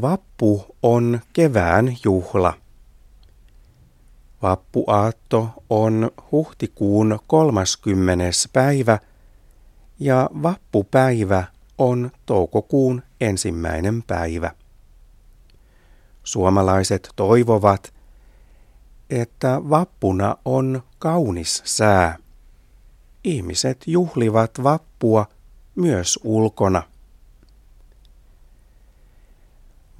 Vappu on kevään juhla. Vappuaatto on huhtikuun 30. päivä ja vappupäivä on toukokuun ensimmäinen päivä. Suomalaiset toivovat, että vappuna on kaunis sää. Ihmiset juhlivat vappua myös ulkona.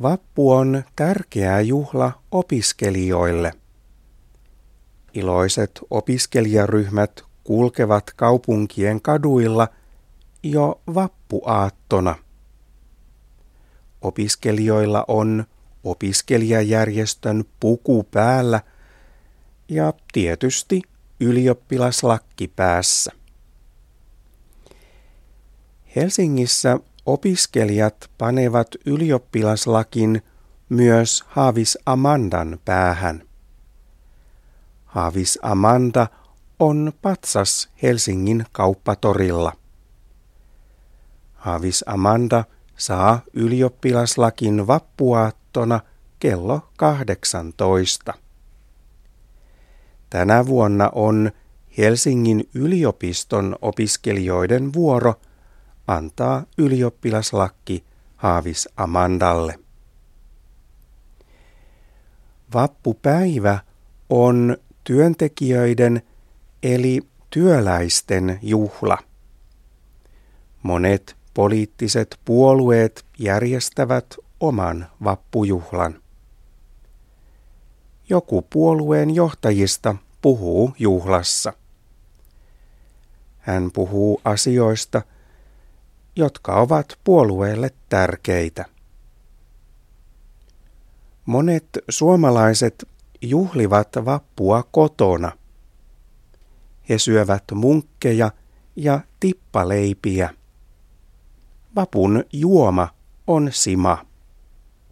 Vappu on tärkeä juhla opiskelijoille. Iloiset opiskelijaryhmät kulkevat kaupunkien kaduilla jo vappuaattona. Opiskelijoilla on opiskelijajärjestön puku päällä ja tietysti ylioppilaslakki päässä. Helsingissä opiskelijat panevat ylioppilaslakin myös Haavis Amandan päähän. Haavis Amanda on patsas Helsingin kauppatorilla. Haavis Amanda saa ylioppilaslakin vappuaattona kello 18. Tänä vuonna on Helsingin yliopiston opiskelijoiden vuoro – antaa ylioppilaslakki Haavis Amandalle. Vappupäivä on työntekijöiden eli työläisten juhla. Monet poliittiset puolueet järjestävät oman vappujuhlan. Joku puolueen johtajista puhuu juhlassa. Hän puhuu asioista, jotka ovat puolueelle tärkeitä. Monet suomalaiset juhlivat vappua kotona. He syövät munkkeja ja tippaleipiä. Vapun juoma on sima.